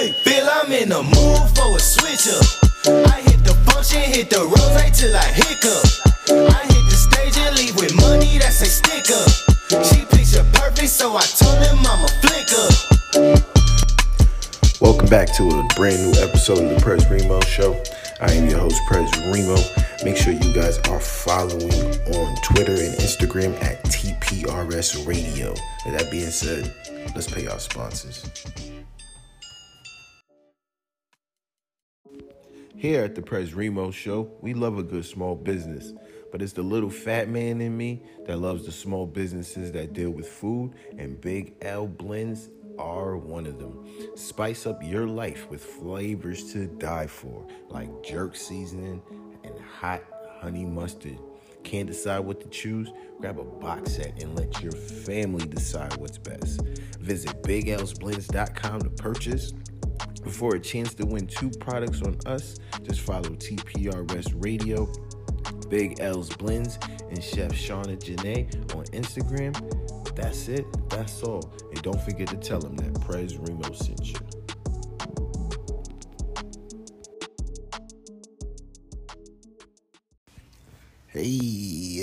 Hey, feel I'm in the mood for a. I hit the function, hit the till I hiccup. I hit the stage and leave with money that's a stick up. She picture perfect, so I told him I'm a flick up. Welcome back to a brand new episode of the Prez Remo Show. I am your host, Prez Remo. Make sure you guys are following on Twitter and Instagram at TPRS Radio. With that being said, let's pay our sponsors. Here at the Prez Remo Show, we love a good small business, but it's the little fat man in me that loves the small businesses that deal with food, and Big L Blends are one of them. Spice up your life with flavors to die for, like jerk seasoning and hot honey mustard. Can't decide what to choose? Grab a box set and let your family decide what's best. Visit BigLsBlends.com to purchase. For a chance to win two products on us, just follow TPRS Radio, Big L's Blends, and Chef Shauna Janae on Instagram. That's it. That's all. And don't forget to tell them that Prez Remo sent you. Hey,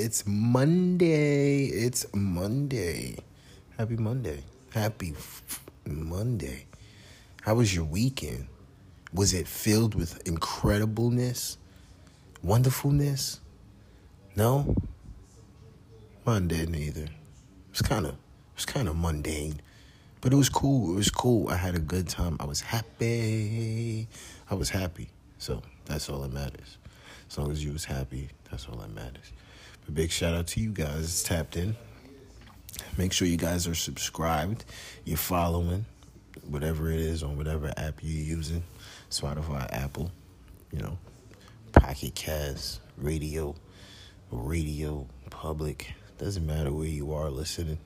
it's Monday. It's Monday. Happy Monday. Happy Monday. How was your weekend? Was it filled with incredibleness? Wonderfulness? No? Mine didn't either. It was kind of it was kind of mundane. But it was cool. It was cool. I had a good time. I was happy. I was happy. So that's all that matters. As long as you was happy, that's all that matters. But big shout out to you guys It's tapped in. Make sure you guys are subscribed. You're following whatever it is on whatever app you're using. Spotify, Apple, you know, Pocket Cast, Radio, Radio, Public. Doesn't matter where you are listening.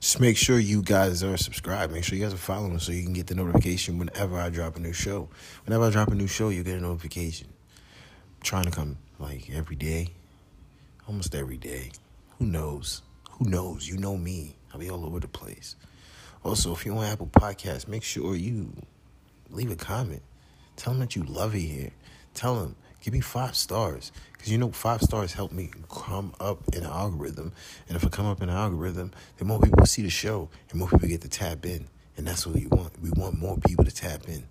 Just make sure you guys are subscribed. Make sure you guys are following so you can get the notification whenever I drop a new show. Whenever I drop a new show, you get a notification. I'm trying to come like every day, almost every day. Who knows? Who knows? You know me. I'll be all over the place. Also, if you're on Apple Podcasts, make sure you leave a comment. Tell them that you love it here. Tell them, give me five stars. Because you know, five stars help me come up in an algorithm. And if I come up in an algorithm, then more people see the show and more people get to tap in. And that's what we want. We want more people to tap in.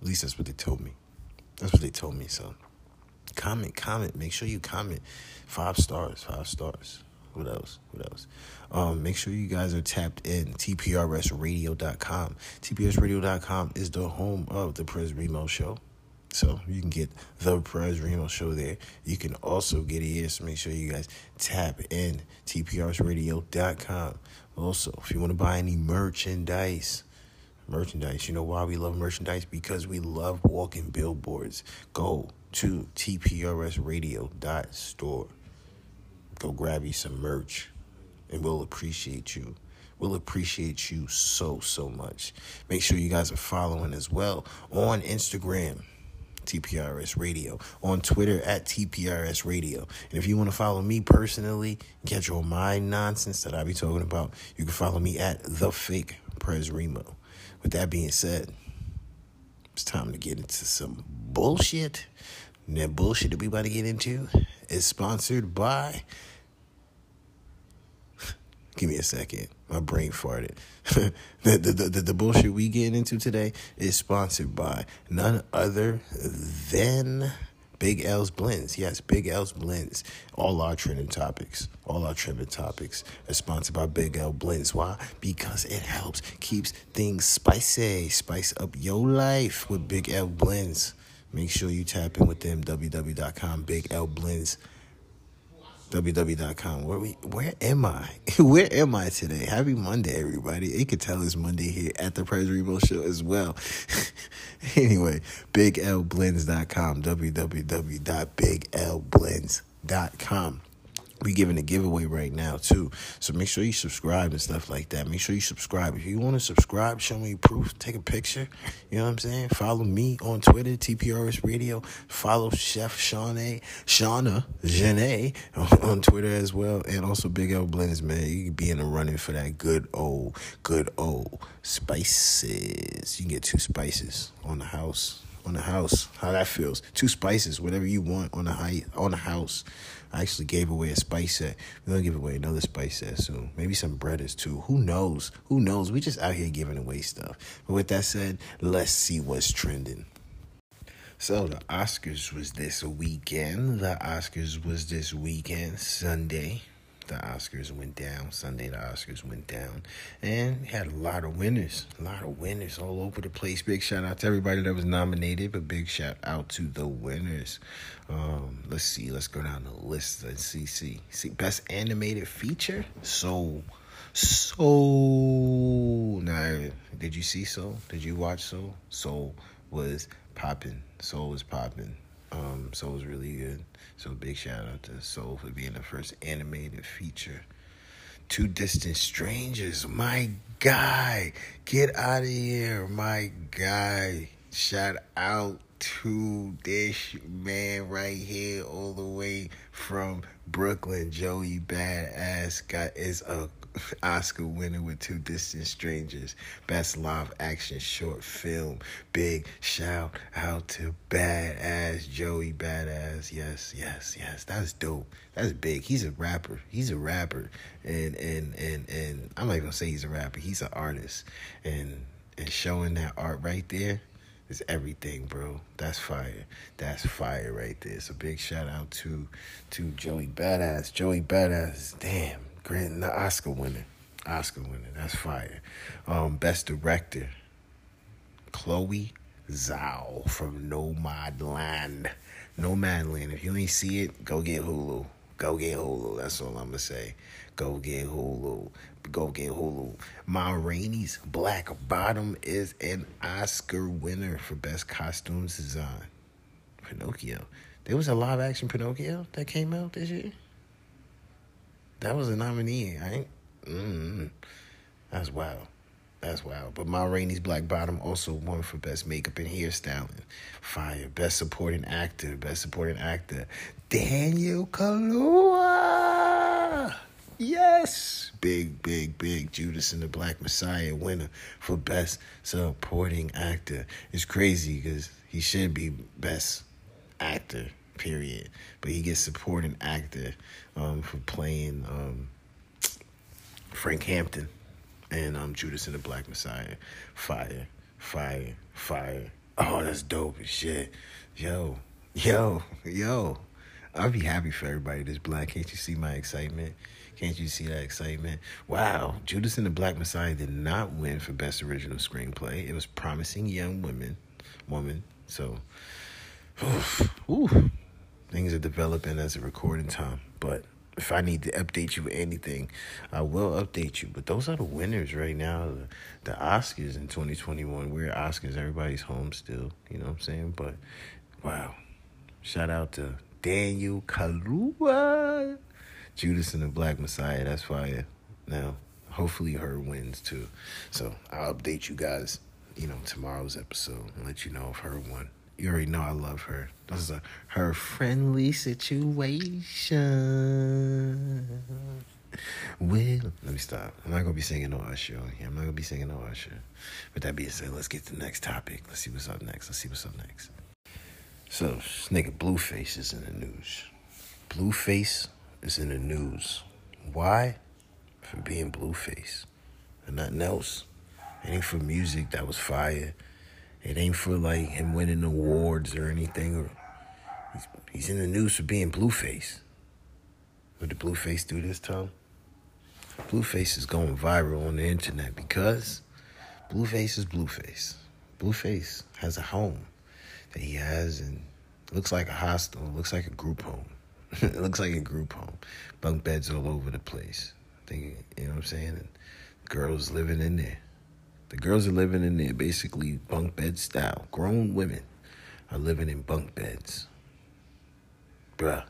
At least that's what they told me. That's what they told me. So comment, comment. Make sure you comment. Five stars, five stars. What else? What else? Um, make sure you guys are tapped in. TPRSradio.com. TPRSradio.com is the home of the Prez Remo Show. So you can get the Prez Remo Show there. You can also get it here. So make sure you guys tap in. TPRSradio.com. Also, if you want to buy any merchandise, merchandise. You know why we love merchandise? Because we love walking billboards. Go to tprsradio.store. Go grab you some merch and we'll appreciate you. We'll appreciate you so, so much. Make sure you guys are following as well on Instagram. TPRS Radio, on Twitter at TPRS Radio. And if you want to follow me personally, catch all my nonsense that I be talking about, you can follow me at The Fake Prez Remo. With that being said, it's time to get into some bullshit. And that bullshit that we about to get into is sponsored by. Give me a second. My brain farted. the, the, the, the bullshit we getting into today is sponsored by none other than Big L's Blends. Yes, Big L's Blends. All our trending topics, all our trending topics are sponsored by Big L Blends. Why? Because it helps, keeps things spicy. Spice up your life with Big L Blends. Make sure you tap in with them, www.com, Big L Blends www.com. Where we where am I? where am I today? Happy Monday, everybody. You can tell it's Monday here at the Prez Remo Show as well. anyway, biglblends.com, www.biglblends.com. we giving a giveaway right now too. So make sure you subscribe and stuff like that. Make sure you subscribe. If you want to subscribe, show me proof, take a picture. You know what I'm saying? Follow me on Twitter, TPRS Radio. Follow Chef Shawnee, Shauna Janae on Twitter as well. And also Big L Blends, man. You can be in the running for that good old, good old spices. You can get two spices on the house. On the house, how that feels. Two spices, whatever you want on the high on the house. I actually gave away a spice set. We're gonna give away another spice set soon. Maybe some breaders too. Who knows? Who knows? We just out here giving away stuff. But with that said, let's see what's trending. So the Oscars was this weekend. The Oscars was this weekend, Sunday the Oscars went down. Sunday, the Oscars went down. And had a lot of winners. A lot of winners all over the place. Big shout out to everybody that was nominated, but big shout out to the winners. Um, let's see. Let's go down the list and see. See. See. Best animated feature? Soul. Soul. Now, did you see Soul? Did you watch Soul? Soul was popping. Soul was popping. Um, Soul was really good. So big shout out to Soul for being the first animated feature. Two Distant Strangers, my guy. Get out of here, my guy. Shout out to this man right here, all the way from Brooklyn. Joey Badass got is a Oscar winner with Two Distant Strangers. Best live action short film. Big shout out to Badass Joey Badass. Yes, yes, yes. That's dope. That's big. He's a rapper. He's a rapper. And and and and I'm not even gonna say he's a rapper. He's an artist. And and showing that art right there is everything, bro. That's fire. That's fire right there. So big shout out to to Joey Badass. Joey Badass. Damn Grant, the Oscar winner. Oscar winner. That's fire. Um, best director. Chloe Zhao from Nomadland. Nomadland. If you ain't see it, go get Hulu. Go get Hulu. That's all I'm gonna say. Go get Hulu. Go get Hulu. Ma Rainey's Black Bottom is an Oscar winner for best costumes design. Pinocchio. There was a live action Pinocchio that came out this year. That was a nominee. I ain't. Mm, that's wild. That's wild. But Ma Rainey's Black Bottom also won for Best Makeup and Hairstyling. Fire. Best Supporting Actor. Best Supporting Actor. Daniel Kaluuya. Yes. Big, big, big Judas and the Black Messiah winner for Best Supporting Actor. It's crazy because he should be Best Actor period. But he gets supporting actor um, for playing um, Frank Hampton and um, Judas and the Black Messiah. Fire, fire, fire. Oh, that's dope as shit. Yo, yo, yo. I'll be happy for everybody that's black. Can't you see my excitement? Can't you see that excitement? Wow, Judas and the Black Messiah did not win for Best Original Screenplay. It was Promising Young Women, woman. So, oof, oof things are developing as a recording time. But if I need to update you with anything, I will update you. But those are the winners right now. The, the Oscars in 2021. We're Oscars. Everybody's home still. You know what I'm saying? But wow. Shout out to Daniel Kaluuya. Judas and the Black Messiah. That's fire. Now, hopefully H.E.R. wins too. So I'll update you guys, you know, tomorrow's episode and let you know if H.E.R. won you already know I love her. This is a H.E.R. friendly situation. Well, let me stop. I'm not gonna be singing no Usher on here. I'm not gonna be singing no Usher. With that being said, let's get to the next topic. Let's see what's up next. Let's see what's up next. So, nigga Blueface is in the news. Blueface is in the news. Why? For being Blueface. And nothing else. Ain't for music that was fire. It ain't for like him winning awards or anything. Or he's, he's in the news for being Blueface. What did Blueface do this time? Blueface is going viral on the internet because Blueface is Blueface. Blueface has a home that he has and looks like a hostel, looks like a group home. it looks like a group home. Bunk beds all over the place. I think you know what I'm saying? And girls living in there. The girls are living in there basically bunk bed style. Grown women are living in bunk beds. Bruh.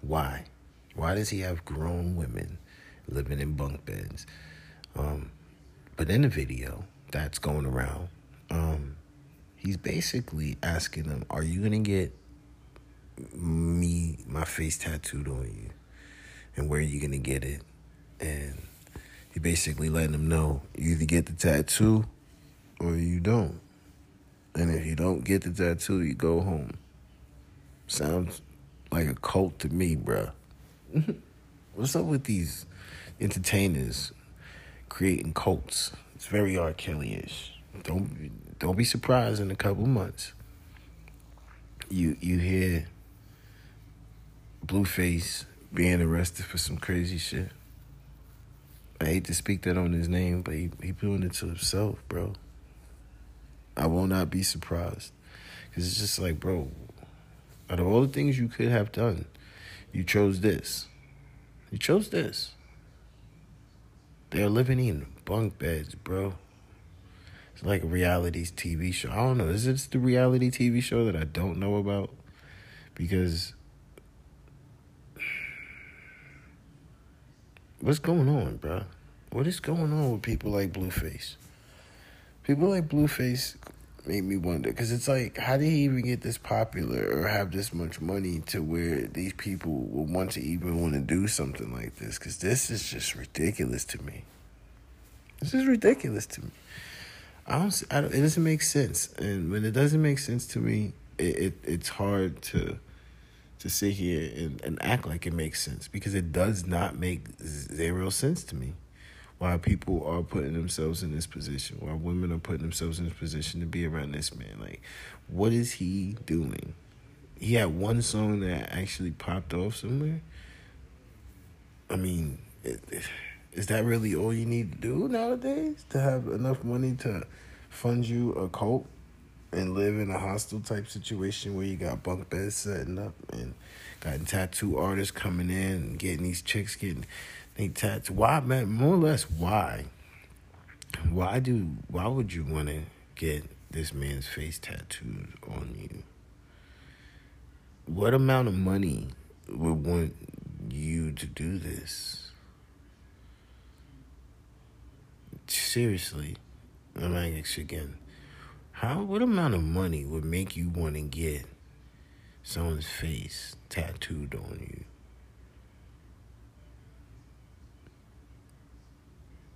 Why? Why does he have grown women living in bunk beds? Um, but in the video that's going around, um, he's basically asking them, "Are you gonna get me my face tattooed on you, and where are you gonna get it?" And he basically letting them know you either get the tattoo or you don't. And if you don't get the tattoo, you go home. Sounds like a cult to me, bruh. What's up with these entertainers creating cults? It's very R. Kelly-ish. Don't don't be surprised in a couple months. You you hear Blueface being arrested for some crazy shit. I hate to speak that on his name, but he he doing it to himself, bro. I will not be surprised. Because it's just like, bro, out of all the things you could have done, you chose this. You chose this. They're living in bunk beds, bro. It's like a reality TV show. I don't know. Is this the reality TV show that I don't know about? Because what's going on, bro? What is going on with people like Blueface? People like Blueface make me wonder because it's like, how did he even get this popular or have this much money to where these people would want to even want to do something like this? Because this is just ridiculous to me. This is ridiculous to me. I don't, I don't. It doesn't make sense, and when it doesn't make sense to me, it, it it's hard to to sit here and, and act like it makes sense because it does not make zero sense to me why people are putting themselves in this position, why women are putting themselves in this position to be around this man. Like, what is he doing? He had one song that actually popped off somewhere. I mean, it, it, is that really all you need to do nowadays to have enough money to fund you a cult and live in a hostile type situation where you got bunk beds setting up and got tattoo artists coming in and getting these chicks getting they tattoo. Why, man? More or less, why? Why do? Why would you want to get this man's face tattooed on you? What amount of money would want you to do this? Seriously, I'm asking again. How? What amount of money would make you want to get someone's face tattooed on you?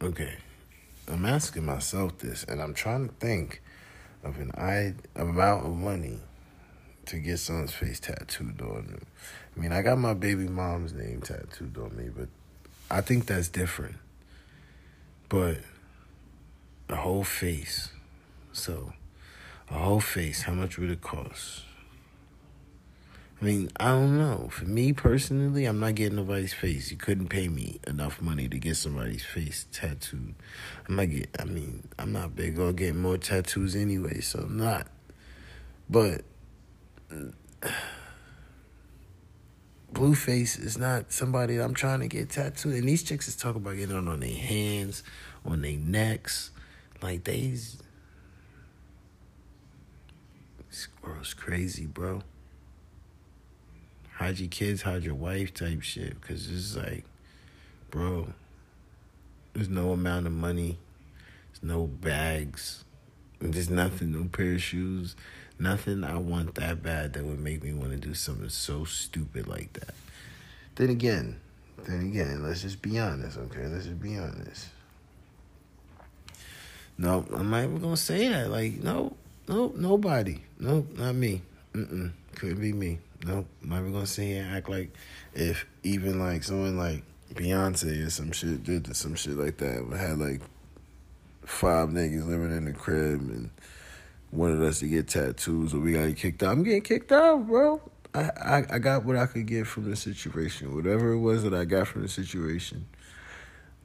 Okay, I'm asking myself this, and I'm trying to think of an I amount of money to get someone's face tattooed on them. I mean, I got my baby mom's name tattooed on me, but I think that's different. But a whole face, so a whole face, how much would it cost? I mean, I don't know. For me personally, I'm not getting nobody's face. You couldn't pay me enough money to get somebody's face tattooed. I'm not get. I mean, I'm not big on getting more tattoos anyway, so I'm not. But Blueface is not somebody I'm trying to get tattooed. And these chicks is talking about getting on on their hands, on their necks, like they's. This world's crazy, bro hide your kids, hide your wife type shit. Cause it's like, bro, there's no amount of money, there's no bags, there's nothing, no pair of shoes, nothing I want that bad that would make me want to do something so stupid like that. Then again, then again, let's just be honest, okay? Let's just be honest. No, I'm not even gonna say that. Like, no, no, nobody. No, not me. Mm-mm. Couldn't be me. Nope. Not even gonna sit here and act like if even like someone like Beyonce or some shit did some shit like that, we had like five niggas living in the crib and wanted us to get tattoos or we got kicked out. I'm getting kicked out, bro. I, I, I got what I could get from the situation. Whatever it was that I got from the situation,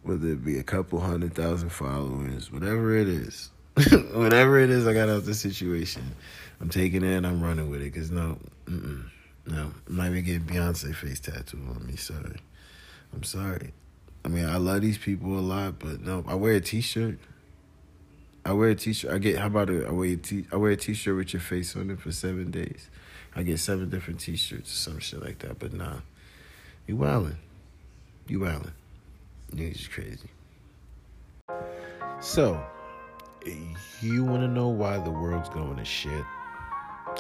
whether it be a couple hundred thousand followers, whatever it is, whatever it is I got out of the situation, I'm taking it and I'm running with it. Cause no. No, I'm not even getting Beyonce face tattoo on me. Sorry. I'm sorry. I mean, I love these people a lot, but no, I wear a t-shirt. I wear a t-shirt. I get how about a, I wear a t I wear a t-shirt with your face on it for seven days. I get seven different t-shirts or some shit like that. But nah, you wildin'. You wildin'. Niggas crazy. So, you want to know why the world's going to shit?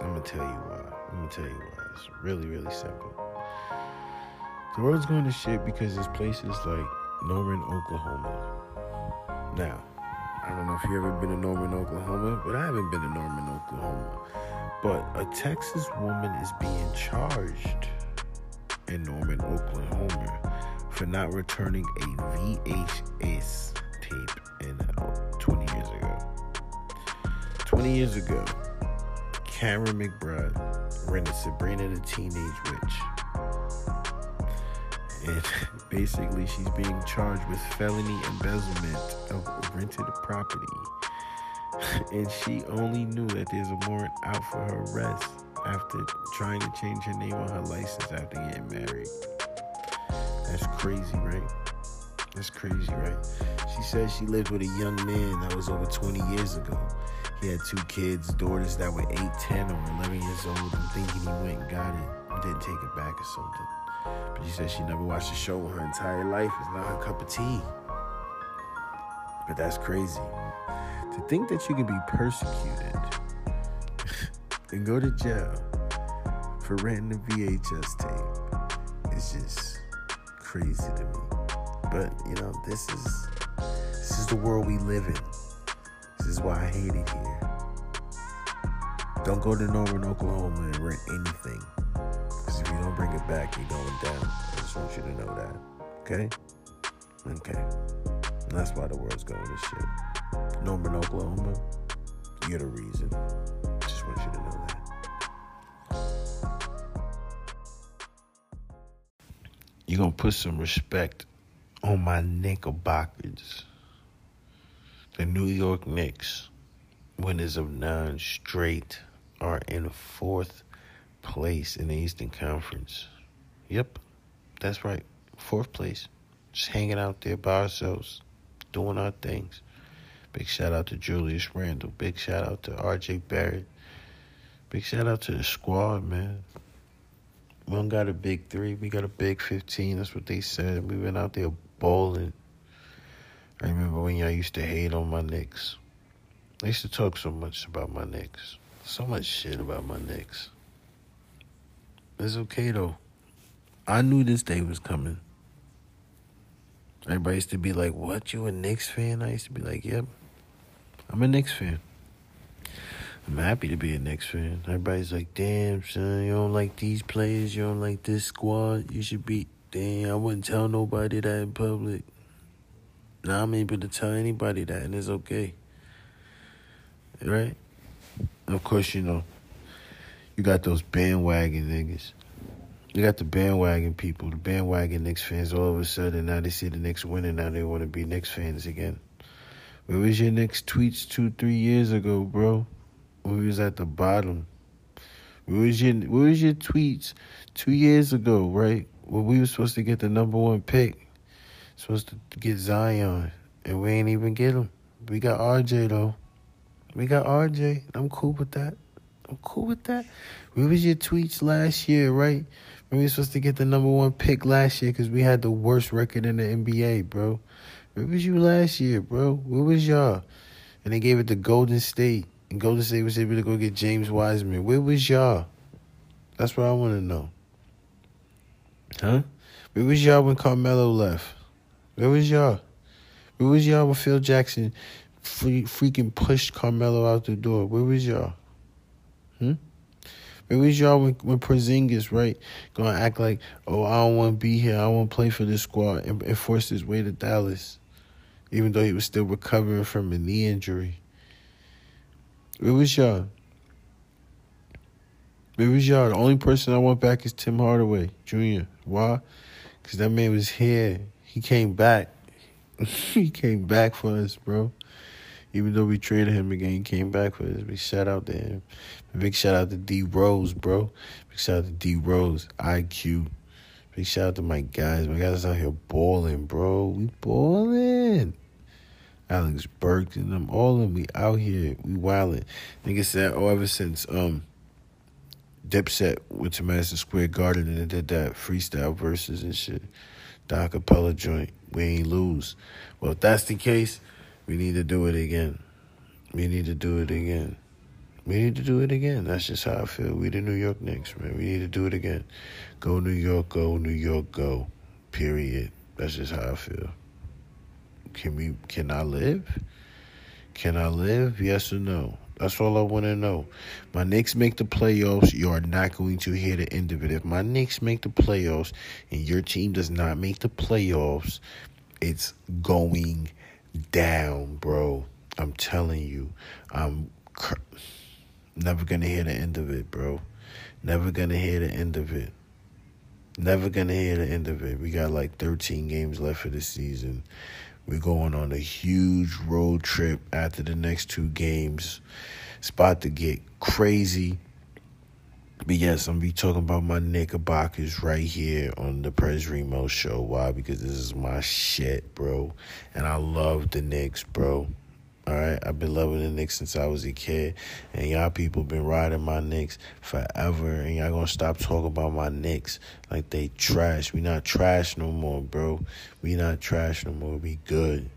I'm gonna tell you why. I'm gonna tell you why. It's really, really simple. The world's going to shit because there's places like Norman, Oklahoma. Now, I don't know if you've ever been to Norman, Oklahoma, but I haven't been to Norman, Oklahoma. But a Texas woman is being charged in Norman, Oklahoma for not returning a VHS tape in 20 years ago, Cameron McBride rented Sabrina the Teenage Witch. And basically, she's being charged with felony embezzlement of rented property. And she only knew that there's a warrant out for her arrest after trying to change her name on her license after getting married. That's crazy, right? That's crazy, right? She says she lived with a young man that was over 20 years ago. He had two kids, daughters that were 8, 10, or 11 years old. I'm thinking he went and got it didn't take it back or something. But she said she never watched the show her entire life. It's not her cup of tea. But that's crazy. To think that you can be persecuted and go to jail for renting a VHS tape is just crazy to me. But you know, this is this is the world we live in. This is why I hate it here. Don't go to Norman, Oklahoma and rent anything. Because if you don't bring it back, you're going down. I just want you to know that. Okay? Okay. And that's why the world's going to shit. Norman, Oklahoma, you're the reason. Just want you to know that. You're going to put some respect on my Knickerbockers. The New York Knicks, winners of nine straight, are in fourth place in the Eastern Conference. Yep, that's right. Fourth place. Just hanging out there by ourselves, doing our things. Big shout out to Julius Randle. Big shout out to RJ Barrett. Big shout out to the squad, man. We don't got a big three. We got a big 15. That's what they said. We went out there bowling. I remember when y'all used to hate on my Knicks. I used to talk so much about my Knicks. So much shit about my Knicks. It's okay though. I knew this day was coming. Everybody used to be like, What, you a Knicks fan? I used to be like, Yep. I'm a Knicks fan. I'm happy to be a Knicks fan. Everybody's like, damn, son, you don't like these players, you don't like this squad, you should be. Damn, I wouldn't tell nobody that in public. Now I'm able to tell anybody that, and it's okay. Right? Of course, you know, you got those bandwagon niggas. You got the bandwagon people, the bandwagon Knicks fans. All of a sudden, now they see the Knicks winning. Now they want to be Knicks fans again. Where was your Knicks tweets two, three years ago, bro? We was at the bottom. Where was your Where was your tweets two years ago, right? When we were supposed to get the number one pick, supposed to get Zion, and we ain't even get him. We got RJ though. We got RJ. I'm cool with that. I'm cool with that. Where was your tweets last year, right? We were supposed to get the number one pick last year because we had the worst record in the NBA, bro. Where was you last year, bro? Where was y'all? And they gave it to Golden State. And Golden State was able to go get James Wiseman. Where was y'all? That's what I want to know. Huh? Where was y'all when Carmelo left? Where was y'all? Where was y'all when Phil Jackson free, freaking pushed Carmelo out the door? Where was y'all? Hmm? Where was y'all when, when Porzingis, right, gonna act like, oh, I don't want to be here, I don't want to play for this squad, and, and forced his way to Dallas, even though he was still recovering from a knee injury. Where was y'all? Where was y'all? The only person I want back is Tim Hardaway Jr. Why? Because that man was here. He came back. he came back for us, bro. Even though we traded him again, he came back for us. Big shout out to him. Big shout out to D Rose, bro. Big shout out to D Rose, IQ. Big shout out to my guys. My guys out here balling, bro. We balling. Alex Burke and them, all of them, we out here, we wildin'. Nigga said, oh, ever since um Dipset went to Madison Square Garden and did that freestyle verses and shit. The acapella joint. We ain't lose. Well, if that's the case, we need to do it again. We need to do it again. We need to do it again. That's just how I feel. We the New York Knicks, man. We need to do it again. Go New York, go New York, go. Period. That's just how I feel. Can we? Can I live? Can I live? Yes or no? That's all I want to know. My Knicks make the playoffs. You are not going to hear the end of it. If my Knicks make the playoffs and your team does not make the playoffs, it's going down, bro. I'm telling you. I'm cr- never going to hear the end of it, bro. Never going to hear the end of it. Never going to hear the end of it. We got like 13 games left for the season. We're going on a huge road trip after the next two games. It's about to get crazy. But yes, I'm gonna be talking about my Knickerbockers right here on the Prez Remo show. Why? Because this is my shit, bro. And I love the Knicks, bro. All right, I've been loving the Knicks since I was a kid, and y'all people been riding my Knicks forever, and y'all gonna stop talking about my Knicks like they trash. We not trash no more, bro. We not trash no more. We good.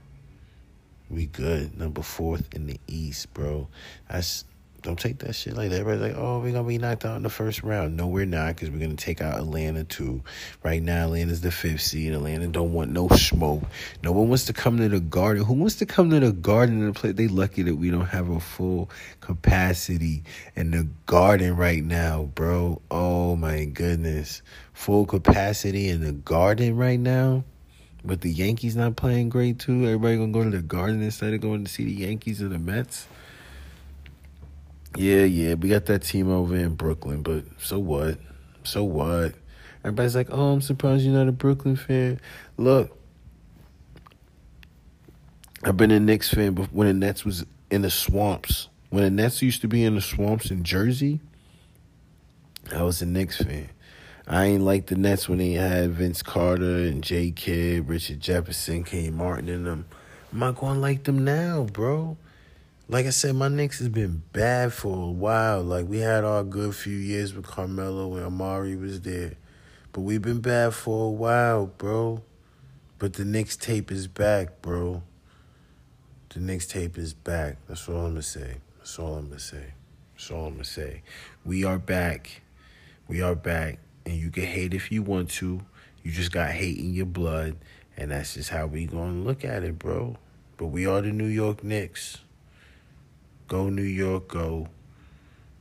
We good. Number fourth in the East, bro. That's don't take that shit like that. Everybody's like, oh, we're going to be knocked out in the first round. No, we're not because we're going to take out Atlanta, too. Right now, Atlanta's the fifth seed. Atlanta don't want no smoke. No one wants to come to the garden. Who wants to come to the garden and play? They lucky that we don't have a full capacity in the garden right now, bro. Oh, my goodness. Full capacity in the garden right now? But the Yankees not playing great, too? Everybody to go to the garden instead of going to see the Yankees or the Mets? Yeah, yeah, we got that team over in Brooklyn, but so what? So what? Everybody's like, oh, I'm surprised you're not a Brooklyn fan. Look, I've been a Knicks fan but when the Nets was in the swamps. When the Nets used to be in the swamps in Jersey, I was a Knicks fan. I ain't like the Nets when they had Vince Carter and J. Kidd, Richard Jefferson, Kenny Martin in them. I'm not going to like them now, bro like I said, my Knicks has been bad for a while. Like we had our good few years with Carmelo when Amar'e was there, but we've been bad for a while, bro. But the Knicks tape is back, bro. The Knicks tape is back. That's all I'm gonna say. That's all I'm gonna say. That's all I'm gonna say. We are back. We are back, and you can hate if you want to. You just got hate in your blood, and that's just how we gonna look at it, bro. But we are the New York Knicks. Go New York, go.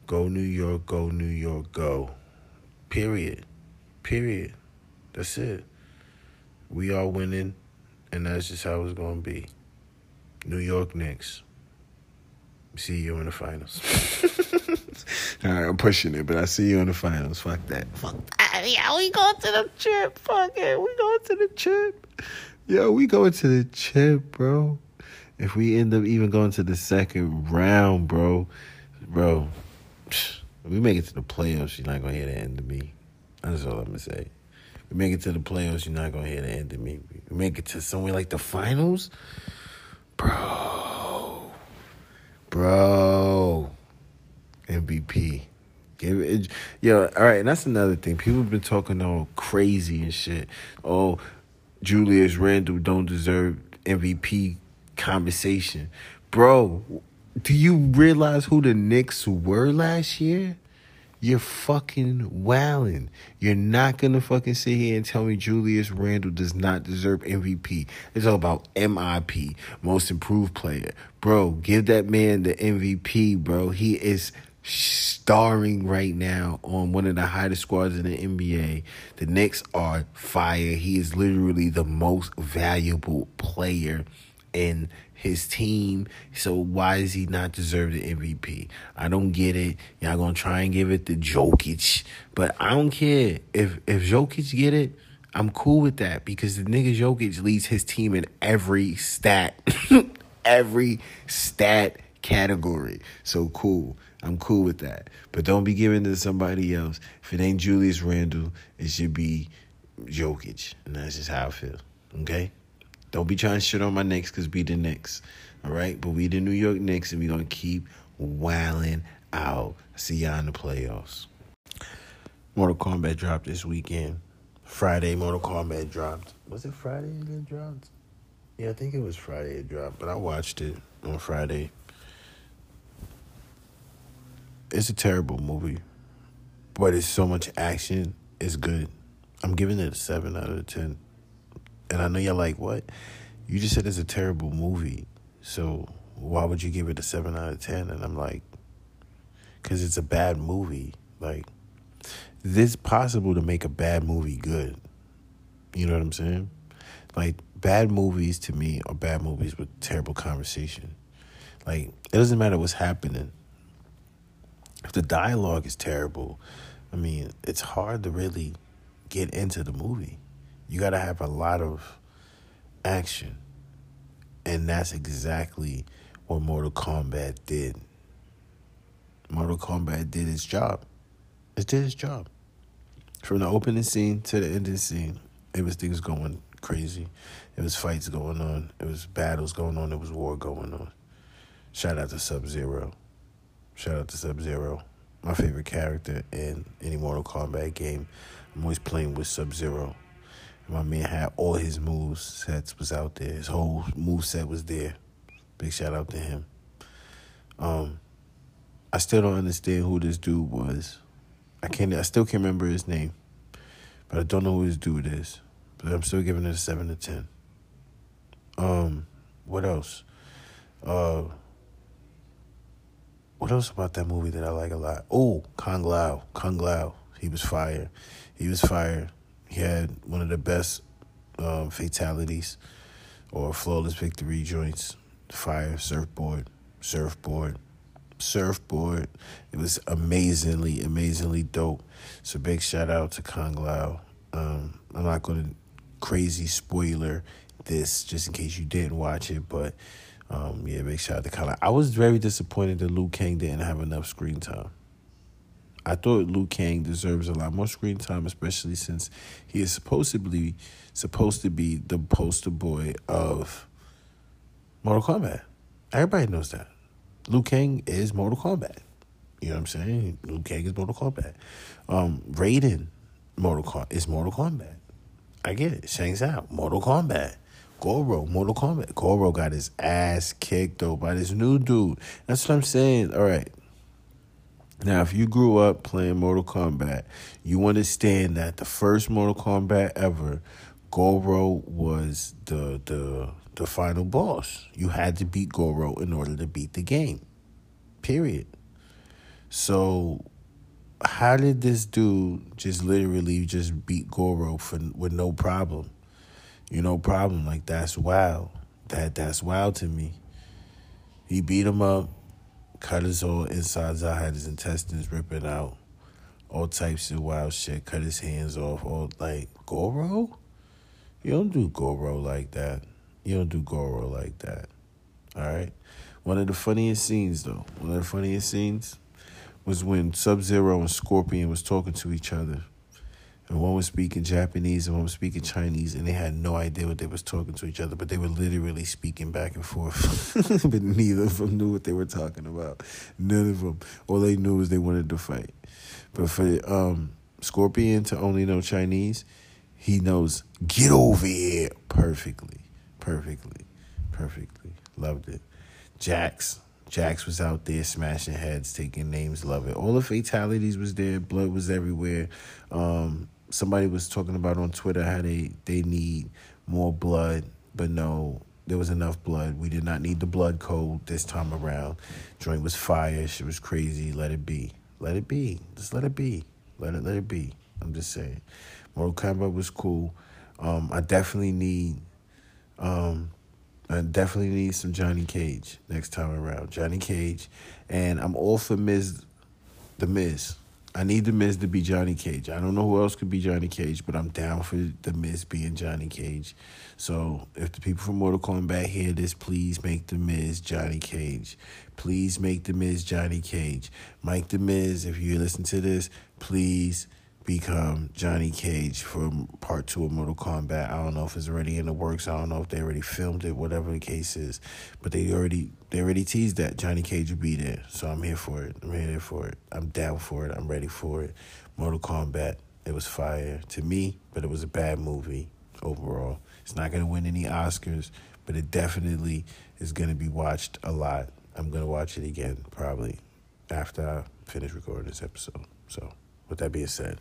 Go New York, go New York, go. Period. Period. That's it. We are winning, and that's just how it's going to be. New York Knicks. See you in the finals. All right, I'm pushing it, but I see you in the finals. Fuck that. Fuck that. Yeah, we going to the chip. Fuck it. We going to the chip. Yo, we going to the chip, bro if we end up even going to the second round, bro, bro, we make it to the playoffs, you're not gonna hear the end of me. That's all I'm gonna say. We make it to the playoffs, you're not gonna hear the end of me. We make it to somewhere like the finals, bro, bro, MVP. Give it, yo, all right, and that's another thing. People have been talking all crazy and shit. Oh, Julius Randle don't deserve MVP conversation. Bro, do you realize who the Knicks were last year? You're fucking wowing. You're not gonna fucking sit here and tell me Julius Randle does not deserve MVP. It's all about MIP, most improved player. Bro, give that man the MVP, bro. He is starring right now on one of the hottest squads in the NBA. The Knicks are fire. He is literally the most valuable player in his team. So why does he not deserve the MVP? I don't get it. Y'all gonna try and give it to Jokic, but I don't care if if Jokic get it. I'm cool with that because the nigga Jokic leads his team in every stat, every stat category. So cool. I'm cool with that. But don't be giving it to somebody else. If it ain't Julius Randle, it should be Jokic. And that's just how I feel. Okay? Don't be trying to shit on my Knicks because we the Knicks. All right? But we the New York Knicks and we're going to keep wailing out. See y'all in the playoffs. Mortal Kombat dropped this weekend. Friday Mortal Kombat dropped. Was it Friday it dropped? Yeah, I think it was Friday it dropped, but I watched it on Friday. It's a terrible movie, but it's so much action. It's good. I'm giving it a seven out of ten. And I know you're like, what? You just said it's a terrible movie, so why would you give it a seven out of ten? And I'm like, because it's a bad movie. Like, it's possible to make a bad movie good. You know what I'm saying? Like, bad movies to me are bad movies with terrible conversation. Like, it doesn't matter what's happening. If the dialogue is terrible, I mean, it's hard to really get into the movie. You got to have a lot of action. And that's exactly what Mortal Kombat did. Mortal Kombat did its job. It did its job. From the opening scene to the ending scene, it was things going crazy. It was fights going on. It was battles going on. It was war going on. Shout out to Sub Zero. Shout out to Sub Zero. My favorite character in any Mortal Kombat game. I'm always playing with Sub Zero. My man had all his moves sets was out there. His whole move set was there. Big shout out to him. Um, I still don't understand who this dude was. I can't. I still can't remember his name, but I don't know who this dude is. But I'm still giving it a seven to ten. Um, what else? Uh, what else about that movie that I like a lot? Oh, Kung Lao. Kung Lao. He was fire. He was fire. He had one of the best um, fatalities or flawless victory joints. Fire, surfboard, surfboard, surfboard. It was amazingly, amazingly dope. So big shout out to Kung Lao. Um, I'm not going to crazy spoiler this just in case you didn't watch it, but um, yeah, big shout out to Kung Lao. I was very disappointed that Liu Kang didn't have enough screen time. I thought Liu Kang deserves a lot more screen time, especially since he is supposed to be supposed to be the poster boy of Mortal Kombat. Everybody knows that. Liu Kang is Mortal Kombat. You know what I'm saying? Liu Kang is Mortal Kombat. Um, Raiden, Mortal Kombat is Mortal Kombat. I get it. Shang Tsung, Mortal Kombat. Goro, Mortal Kombat. Goro got his ass kicked though by this new dude. That's what I'm saying. All right. Now, if you grew up playing Mortal Kombat, you understand that the first Mortal Kombat ever, Goro was the the the final boss. You had to beat Goro in order to beat the game. Period. So how did this dude just literally just beat Goro for with no problem? You know, problem like that's wild. That that's wild to me. He beat him up, cut his whole insides out, had his intestines ripping out, all types of wild shit. Cut his hands off. All like Goro. You don't do Goro like that. You don't do Goro like that. All right. One of the funniest scenes, though, one of the funniest scenes was when Sub Zero and Scorpion was talking to each other. And one was speaking Japanese and one was speaking Chinese, and they had no idea what they was talking to each other, but they were literally speaking back and forth. but neither of them knew what they were talking about. None of them. All they knew was they wanted to fight. But for um, Scorpion to only know Chinese, he knows get over here perfectly, perfectly, perfectly. Loved it. Jax, Jax was out there smashing heads, taking names. Love it. All the fatalities was there. Blood was everywhere. Um, somebody was talking about on Twitter how they they need more blood, but no, there was enough blood. We did not need the blood code this time around. Joint was fire. Shit was crazy. Let it be. Let it be. Just let it be. Let it let it be. I'm just saying. Mortal Kombat was cool. Um, I definitely need um, I definitely need some Johnny Cage next time around. Johnny Cage. And I'm all for Miz the Miz. I need the Miz to be Johnny Cage. I don't know who else could be Johnny Cage, but I'm down for the Miz being Johnny Cage. So if the people from Mortal Kombat hear this, please make the Miz Johnny Cage. Please make the Miz Johnny Cage. Mike the Miz, if you listen to this, please become Johnny Cage from part two of Mortal Kombat. I don't know if it's already in the works. I don't know if they already filmed it, whatever the case is. But they already they already teased that Johnny Cage would be there. So I'm here for it. I'm here for it. I'm down for it. I'm ready for it. Mortal Kombat It was fire to me, but it was a bad movie overall. It's not to win any Oscars, but it definitely is to be watched a lot. I'm to watch it again probably after I finish recording this episode. So, with that being said,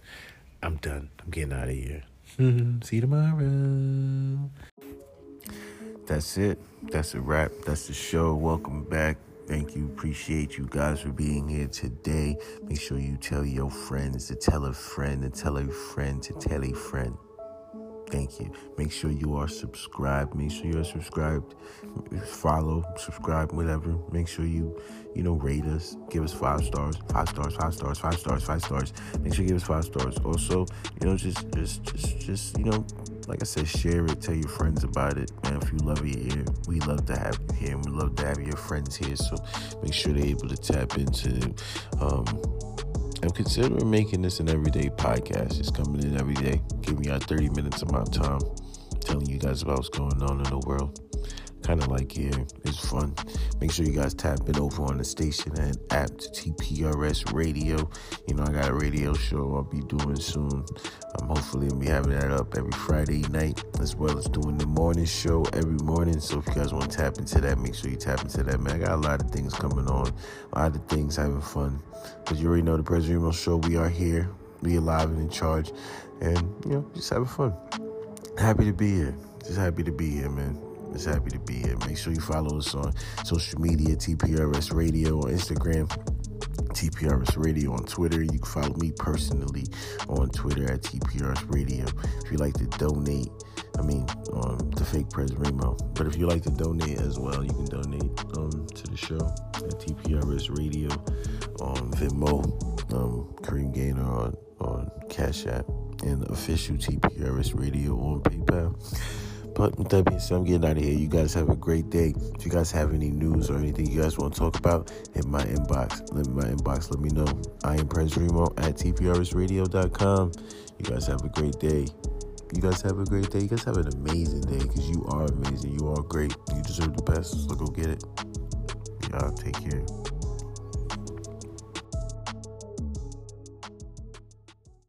I'm done. I'm getting out of here. See you tomorrow. That's it. That's a wrap. That's the show. Welcome back. Thank you. Appreciate you guys for being here today. Make sure you tell your friends to tell a friend to tell a friend to tell a friend. Thank you. Make sure you are subscribed. Make sure you are subscribed. Follow, subscribe, whatever. Make sure you, you know, rate us. Give us five stars. Five stars. Five stars. Five stars. Five stars. Make sure you give us five stars. Also, you know, just, just, just, just, you know, like I said, share it. Tell your friends about it. And if you love it here, we love to have you here, and we love to have your friends here. So make sure they're able to tap into. Um, I'm considering making this an everyday podcast. Just coming in every day, giving y'all 30 minutes of my time, telling you guys about what's going on in the world. Kind of like here, it's fun. Make sure you guys tap it over on the Stationhead app to TPRS Radio. You know, I got a radio show I'll be doing soon. I'm hopefully gonna be having that up every Friday night, as well as doing the morning show every morning. So if you guys want to tap into that, make sure you tap into that. Man, I got a lot of things coming on, a lot of things having fun. But you already know the President Remo Show. We are here, we alive and in charge, and you know, just having fun. Happy to be here. Just happy to be here, man. Just happy to be here. Make sure you follow us on social media, TPRS Radio on Instagram, TPRS Radio on Twitter. You can follow me personally on Twitter at TPRS Radio. If you like to donate, I mean, um, the fake President Remo. But if you like to donate as well, you can donate um, to the show at TPRS Radio on Venmo, um, Kareem Gaynor on, on Cash App, and official TPRS Radio on PayPal. But that being said, I'm getting out of here. You guys have a great day. If you guys have any news or anything you guys want to talk about, hit my inbox. Let me my inbox. Let me know. I am Prince Remo at tprsradio.com. You guys have a great day. You guys have a great day. You guys have an amazing day because you are amazing. You are great. You deserve the best. So go get it. Y'all take care.